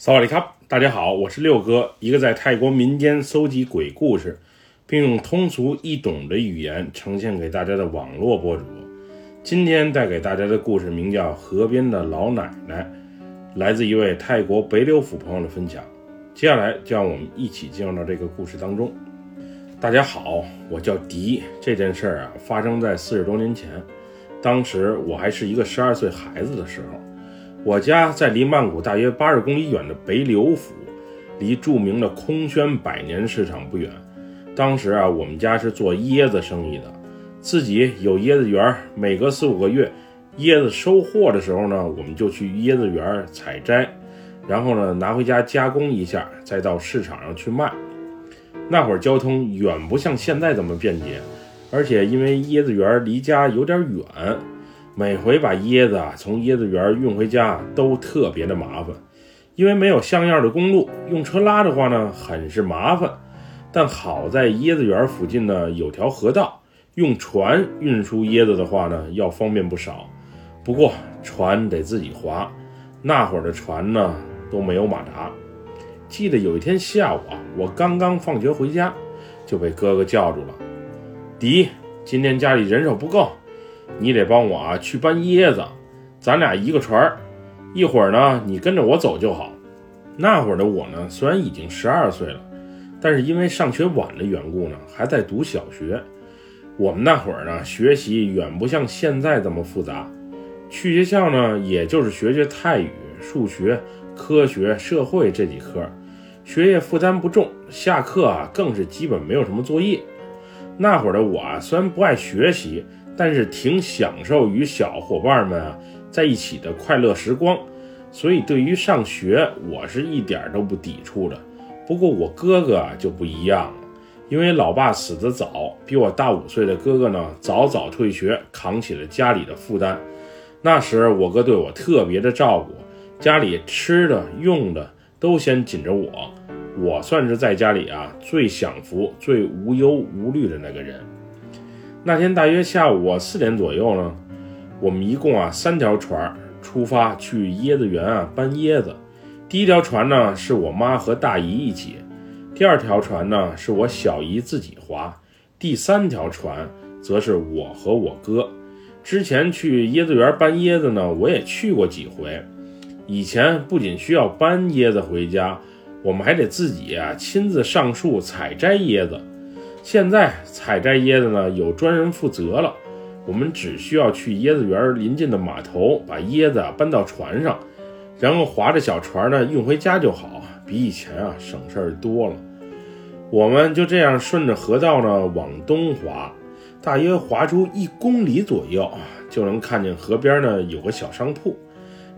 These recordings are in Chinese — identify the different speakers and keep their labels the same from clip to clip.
Speaker 1: 萨瓦迪卡，大家好，我是六哥，一个在泰国民间搜集鬼故事，并用通俗易懂的语言呈现给大家的网络博主。今天带给大家的故事名叫《河边的老奶奶》，来自一位泰国北柳府朋友的分享。接下来就让我们一起进入到这个故事当中。大家好，我叫迪。这件事儿啊，发生在四十多年前，当时我还是一个十二岁孩子的时候。我家在离曼谷大约八十公里远的北柳府，离著名的空轩百年市场不远。当时啊，我们家是做椰子生意的，自己有椰子园，每隔四五个月，椰子收获的时候呢，我们就去椰子园采摘，然后呢拿回家加工一下，再到市场上去卖。那会儿交通远不像现在这么便捷，而且因为椰子园离家有点远。每回把椰子啊从椰子园运回家都特别的麻烦，因为没有像样的公路，用车拉的话呢很是麻烦。但好在椰子园附近呢有条河道，用船运输椰子的话呢要方便不少。不过船得自己划，那会儿的船呢都没有马达。记得有一天下午啊，我刚刚放学回家，就被哥哥叫住了：“迪，今天家里人手不够。”你得帮我啊，去搬椰子，咱俩一个船儿，一会儿呢，你跟着我走就好。那会儿的我呢，虽然已经十二岁了，但是因为上学晚的缘故呢，还在读小学。我们那会儿呢，学习远不像现在这么复杂，去学校呢，也就是学学泰语、数学、科学、社会这几科，学业负担不重，下课啊，更是基本没有什么作业。那会儿的我啊，虽然不爱学习。但是挺享受与小伙伴们啊在一起的快乐时光，所以对于上学我是一点都不抵触的。不过我哥哥啊就不一样了，因为老爸死得早，比我大五岁的哥哥呢早早退学，扛起了家里的负担。那时我哥对我特别的照顾，家里吃的用的都先紧着我，我算是在家里啊最享福、最无忧无虑的那个人。那天大约下午四点左右呢，我们一共啊三条船出发去椰子园啊搬椰子。第一条船呢是我妈和大姨一起，第二条船呢是我小姨自己划，第三条船则是我和我哥。之前去椰子园搬椰子呢，我也去过几回。以前不仅需要搬椰子回家，我们还得自己啊亲自上树采摘椰子。现在采摘椰子呢，有专人负责了。我们只需要去椰子园临近的码头，把椰子搬到船上，然后划着小船呢运回家就好，比以前啊省事儿多了。我们就这样顺着河道呢往东划，大约划出一公里左右，就能看见河边呢有个小商铺。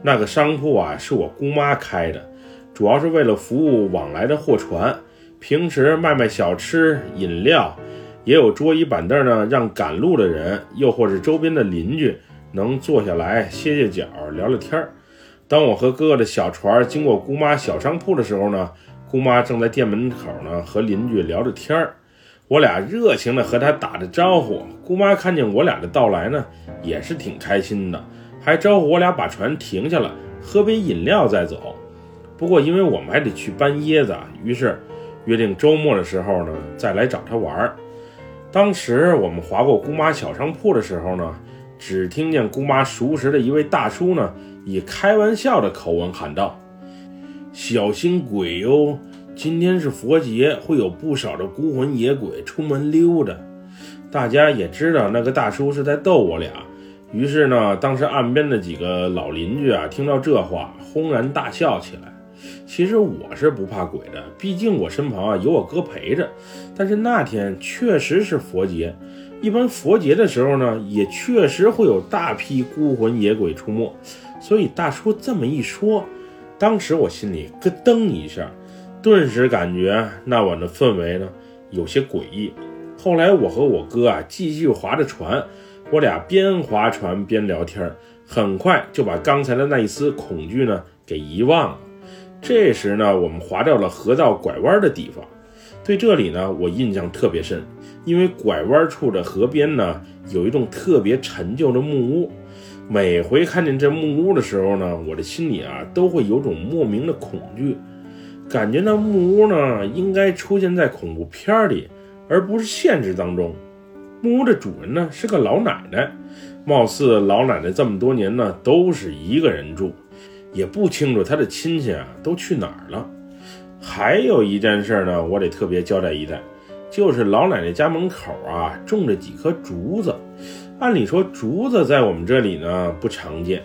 Speaker 1: 那个商铺啊是我姑妈开的，主要是为了服务往来的货船。平时卖卖小吃饮料，也有桌椅板凳呢，让赶路的人，又或是周边的邻居能坐下来歇歇脚、聊聊天儿。当我和哥哥的小船经过姑妈小商铺的时候呢，姑妈正在店门口呢和邻居聊着天儿，我俩热情的和她打着招呼。姑妈看见我俩的到来呢，也是挺开心的，还招呼我俩把船停下来，喝杯饮料再走。不过因为我们还得去搬椰子，于是。约定周末的时候呢，再来找他玩。当时我们划过姑妈小商铺的时候呢，只听见姑妈熟识的一位大叔呢，以开玩笑的口吻喊道：“小心鬼哟！今天是佛节，会有不少的孤魂野鬼出门溜达。”大家也知道那个大叔是在逗我俩，于是呢，当时岸边的几个老邻居啊，听到这话，轰然大笑起来。其实我是不怕鬼的，毕竟我身旁啊有我哥陪着。但是那天确实是佛节，一般佛节的时候呢，也确实会有大批孤魂野鬼出没。所以大叔这么一说，当时我心里咯噔一下，顿时感觉那晚的氛围呢有些诡异。后来我和我哥啊继续划着船，我俩边划船边聊天，很快就把刚才的那一丝恐惧呢给遗忘了。这时呢，我们划到了河道拐弯的地方。对这里呢，我印象特别深，因为拐弯处的河边呢，有一栋特别陈旧的木屋。每回看见这木屋的时候呢，我的心里啊都会有种莫名的恐惧，感觉那木屋呢应该出现在恐怖片里，而不是现实当中。木屋的主人呢是个老奶奶，貌似老奶奶这么多年呢都是一个人住，也不清楚他的亲戚啊都去哪儿了。还有一件事呢，我得特别交代一代，就是老奶奶家门口啊种着几棵竹子。按理说竹子在我们这里呢不常见，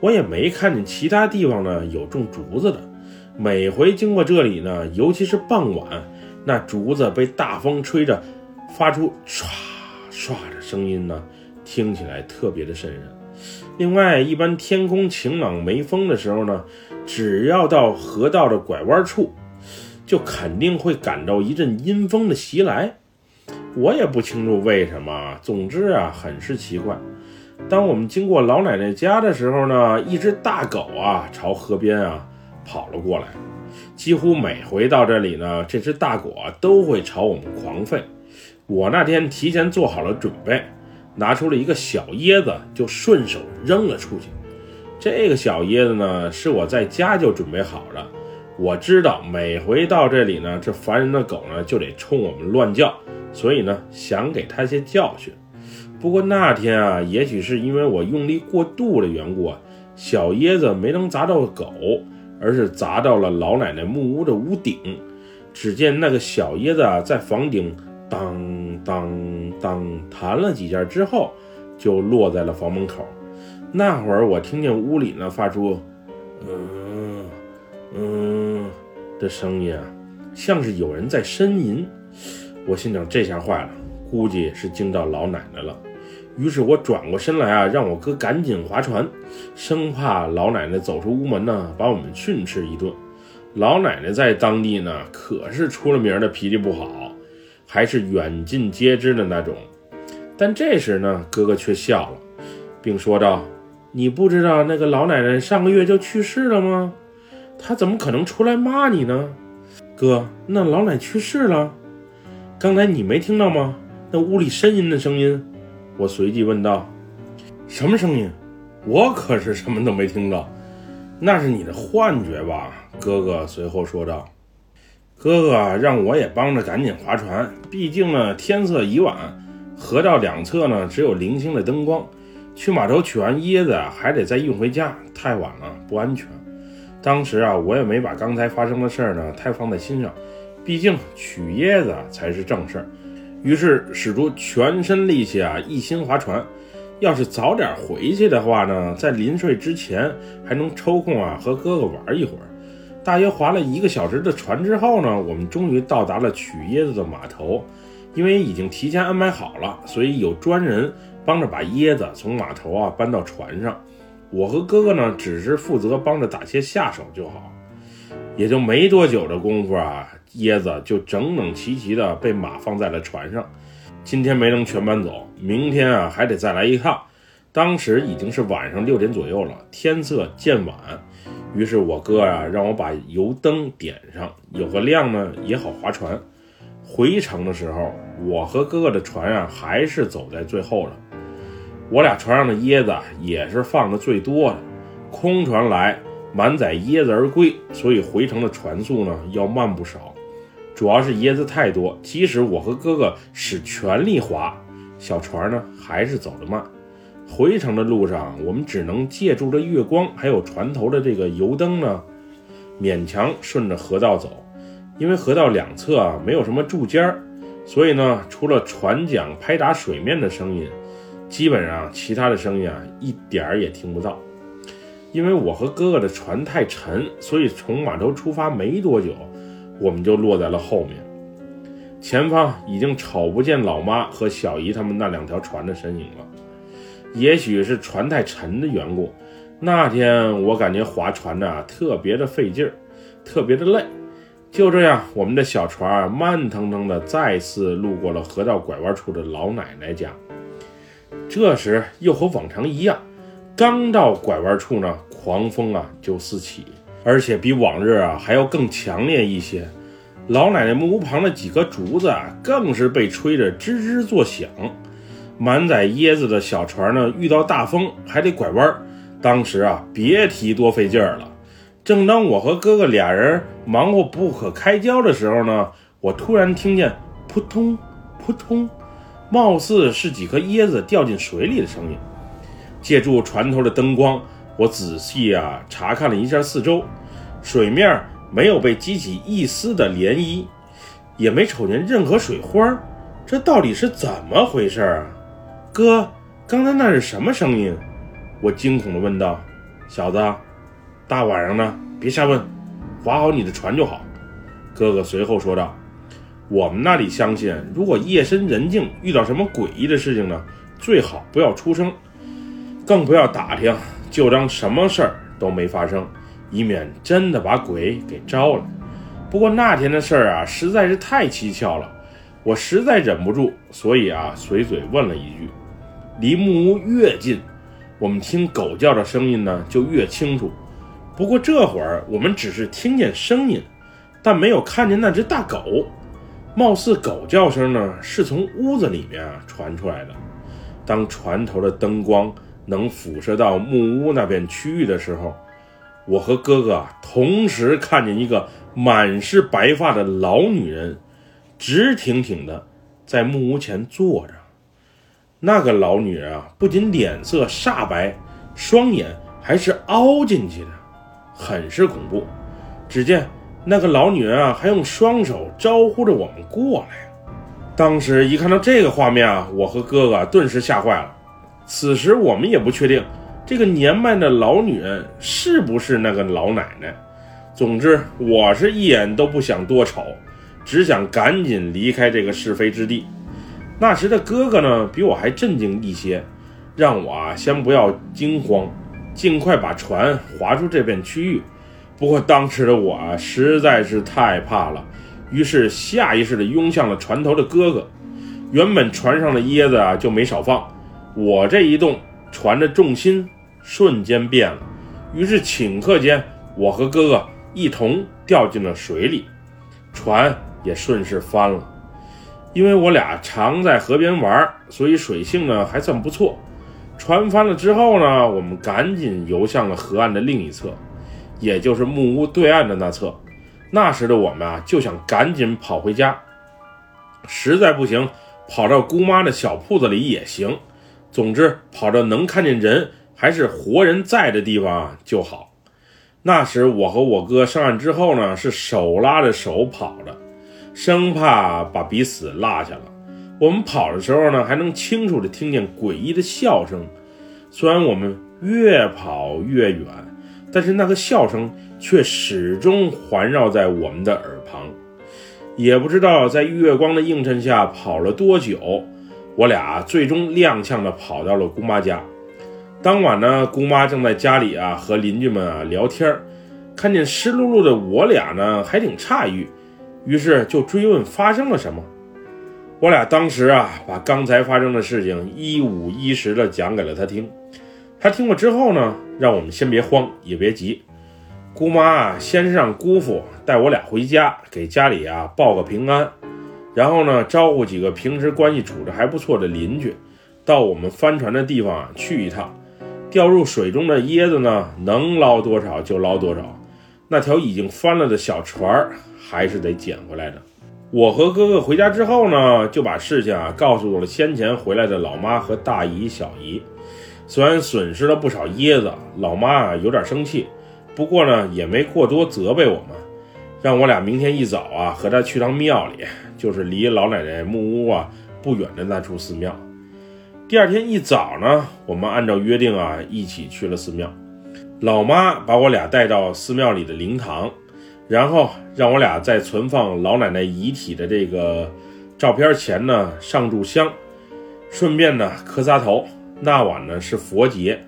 Speaker 1: 我也没看见其他地方呢有种竹子的。每回经过这里呢，尤其是傍晚，那竹子被大风吹着。发出唰唰的声音呢，听起来特别的瘆人。另外，一般天空晴朗没风的时候呢，只要到河道的拐弯处，就肯定会感到一阵阴风的袭来。我也不清楚为什么，总之啊，很是奇怪。当我们经过老奶奶家的时候呢，一只大狗啊朝河边啊跑了过来。几乎每回到这里呢，这只大狗啊都会朝我们狂吠。我那天提前做好了准备，拿出了一个小椰子，就顺手扔了出去。这个小椰子呢，是我在家就准备好了。我知道每回到这里呢，这烦人的狗呢就得冲我们乱叫，所以呢想给它些教训。不过那天啊，也许是因为我用力过度的缘故啊，小椰子没能砸到狗，而是砸到了老奶奶木屋的屋顶。只见那个小椰子啊，在房顶。当当当，弹了几下之后，就落在了房门口。那会儿我听见屋里呢发出“嗯嗯”的声音啊，像是有人在呻吟。我心想这下坏了，估计是惊到老奶奶了。于是我转过身来啊，让我哥赶紧划船，生怕老奶奶走出屋门呢，把我们训斥一顿。老奶奶在当地呢可是出了名的脾气不好。还是远近皆知的那种，但这时呢，哥哥却笑了，并说道：“你不知道那个老奶奶上个月就去世了吗？她怎么可能出来骂你呢？”哥，那老奶去世了？刚才你没听到吗？那屋里呻吟的声音。我随即问道：“什么声音？我可是什么都没听到，那是你的幻觉吧？”哥哥随后说道。哥哥让我也帮着赶紧划船，毕竟呢天色已晚，河道两侧呢只有零星的灯光。去码头取完椰子还得再运回家，太晚了不安全。当时啊我也没把刚才发生的事儿呢太放在心上，毕竟取椰子才是正事儿。于是使出全身力气啊一心划船。要是早点回去的话呢，在临睡之前还能抽空啊和哥哥玩一会儿。大约划了一个小时的船之后呢，我们终于到达了取椰子的码头。因为已经提前安排好了，所以有专人帮着把椰子从码头啊搬到船上。我和哥哥呢，只是负责帮着打些下手就好。也就没多久的功夫啊，椰子就整整齐齐的被马放在了船上。今天没能全搬走，明天啊还得再来一趟。当时已经是晚上六点左右了，天色渐晚。于是我哥啊，让我把油灯点上，有个亮呢，也好划船。回程的时候，我和哥哥的船啊，还是走在最后了。我俩船上的椰子也是放的最多的，空船来满载椰子而归，所以回程的船速呢要慢不少。主要是椰子太多，即使我和哥哥使全力划，小船呢还是走得慢。回程的路上，我们只能借助着月光，还有船头的这个油灯呢，勉强顺着河道走。因为河道两侧啊没有什么柱尖儿，所以呢，除了船桨拍打水面的声音，基本上其他的声音啊一点儿也听不到。因为我和哥哥的船太沉，所以从码头出发没多久，我们就落在了后面。前方已经瞅不见老妈和小姨他们那两条船的身影了。也许是船太沉的缘故，那天我感觉划船呢特别的费劲儿，特别的累。就这样，我们的小船慢腾腾的再次路过了河道拐弯处的老奶奶家。这时又和往常一样，刚到拐弯处呢，狂风啊就四起，而且比往日啊还要更强烈一些。老奶奶木屋旁的几棵竹子啊，更是被吹得吱吱作响。满载椰子的小船呢，遇到大风还得拐弯。当时啊，别提多费劲儿了。正当我和哥哥俩人忙活不可开交的时候呢，我突然听见扑通扑通，貌似是几颗椰子掉进水里的声音。借助船头的灯光，我仔细啊查看了一下四周，水面没有被激起一丝的涟漪，也没瞅见任何水花。这到底是怎么回事啊？哥，刚才那是什么声音？我惊恐地问道。小子，大晚上的别瞎问，划好你的船就好。哥哥随后说道。我们那里相信，如果夜深人静遇到什么诡异的事情呢，最好不要出声，更不要打听，就当什么事儿都没发生，以免真的把鬼给招了。不过那天的事儿啊，实在是太蹊跷了。我实在忍不住，所以啊，随嘴问了一句：“离木屋越近，我们听狗叫的声音呢就越清楚。不过这会儿我们只是听见声音，但没有看见那只大狗。貌似狗叫声呢是从屋子里面啊传出来的。当船头的灯光能辐射到木屋那边区域的时候，我和哥哥同时看见一个满是白发的老女人。”直挺挺的在木屋前坐着，那个老女人啊，不仅脸色煞白，双眼还是凹进去的，很是恐怖。只见那个老女人啊，还用双手招呼着我们过来。当时一看到这个画面啊，我和哥哥顿时吓坏了。此时我们也不确定这个年迈的老女人是不是那个老奶奶。总之，我是一眼都不想多瞅。只想赶紧离开这个是非之地。那时的哥哥呢，比我还镇静一些，让我啊先不要惊慌，尽快把船划出这片区域。不过当时的我啊实在是太怕了，于是下意识地拥向了船头的哥哥。原本船上的椰子啊就没少放，我这一动，船的重心瞬间变了，于是顷刻间，我和哥哥一同掉进了水里，船。也顺势翻了，因为我俩常在河边玩，所以水性呢还算不错。船翻了之后呢，我们赶紧游向了河岸的另一侧，也就是木屋对岸的那侧。那时的我们啊，就想赶紧跑回家，实在不行，跑到姑妈的小铺子里也行。总之，跑到能看见人还是活人在的地方就好。那时我和我哥上岸之后呢，是手拉着手跑的。生怕把彼此落下了。我们跑的时候呢，还能清楚地听见诡异的笑声。虽然我们越跑越远，但是那个笑声却始终环绕在我们的耳旁。也不知道在月光的映衬下跑了多久，我俩最终踉跄地跑到了姑妈家。当晚呢，姑妈正在家里啊和邻居们啊聊天儿，看见湿漉漉的我俩呢，还挺诧异。于是就追问发生了什么。我俩当时啊，把刚才发生的事情一五一十的讲给了他听。他听过之后呢，让我们先别慌，也别急。姑妈啊，先让姑父带我俩回家，给家里啊报个平安，然后呢，招呼几个平时关系处着还不错的邻居，到我们帆船的地方啊去一趟。掉入水中的椰子呢，能捞多少就捞多少。那条已经翻了的小船儿。还是得捡回来的。我和哥哥回家之后呢，就把事情啊告诉了先前回来的老妈和大姨、小姨。虽然损失了不少椰子，老妈啊有点生气，不过呢也没过多责备我们，让我俩明天一早啊和她去趟庙里，就是离老奶奶木屋啊不远的那处寺庙。第二天一早呢，我们按照约定啊一起去了寺庙。老妈把我俩带到寺庙里的灵堂。然后让我俩在存放老奶奶遗体的这个照片前呢上炷香，顺便呢磕仨头。那晚呢是佛节，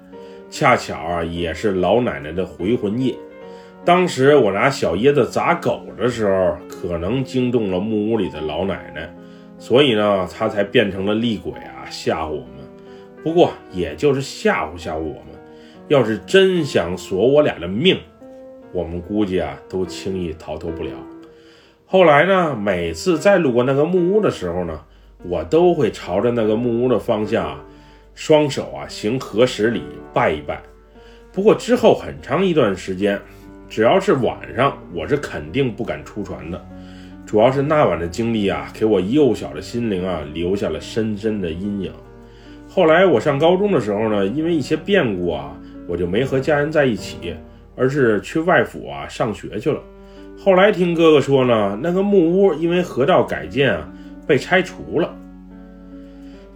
Speaker 1: 恰巧啊也是老奶奶的回魂夜。当时我拿小椰子砸狗的时候，可能惊动了木屋里的老奶奶，所以呢她才变成了厉鬼啊吓唬我们。不过也就是吓唬吓唬我们，要是真想索我俩的命。我们估计啊，都轻易逃脱不了。后来呢，每次再路过那个木屋的时候呢，我都会朝着那个木屋的方向，双手啊行合十礼拜一拜。不过之后很长一段时间，只要是晚上，我是肯定不敢出船的。主要是那晚的经历啊，给我幼小的心灵啊留下了深深的阴影。后来我上高中的时候呢，因为一些变故啊，我就没和家人在一起，而是去外府啊上学去了。后来听哥哥说呢，那个木屋因为河道改建啊被拆除了。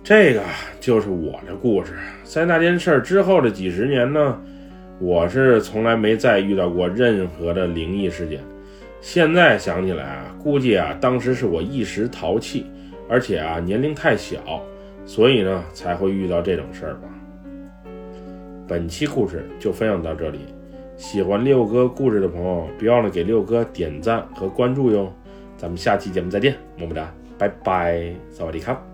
Speaker 1: 这个就是我的故事。在那件事之后的几十年呢，我是从来没再遇到过任何的灵异事件。现在想起来啊，估计啊，当时是我一时淘气，而且啊，年龄太小，所以呢，才会遇到这种事儿吧。本期故事就分享到这里，喜欢六哥故事的朋友，别忘了给六哥点赞和关注哟。咱们下期节目再见，么么哒，拜拜，萨瓦迪卡。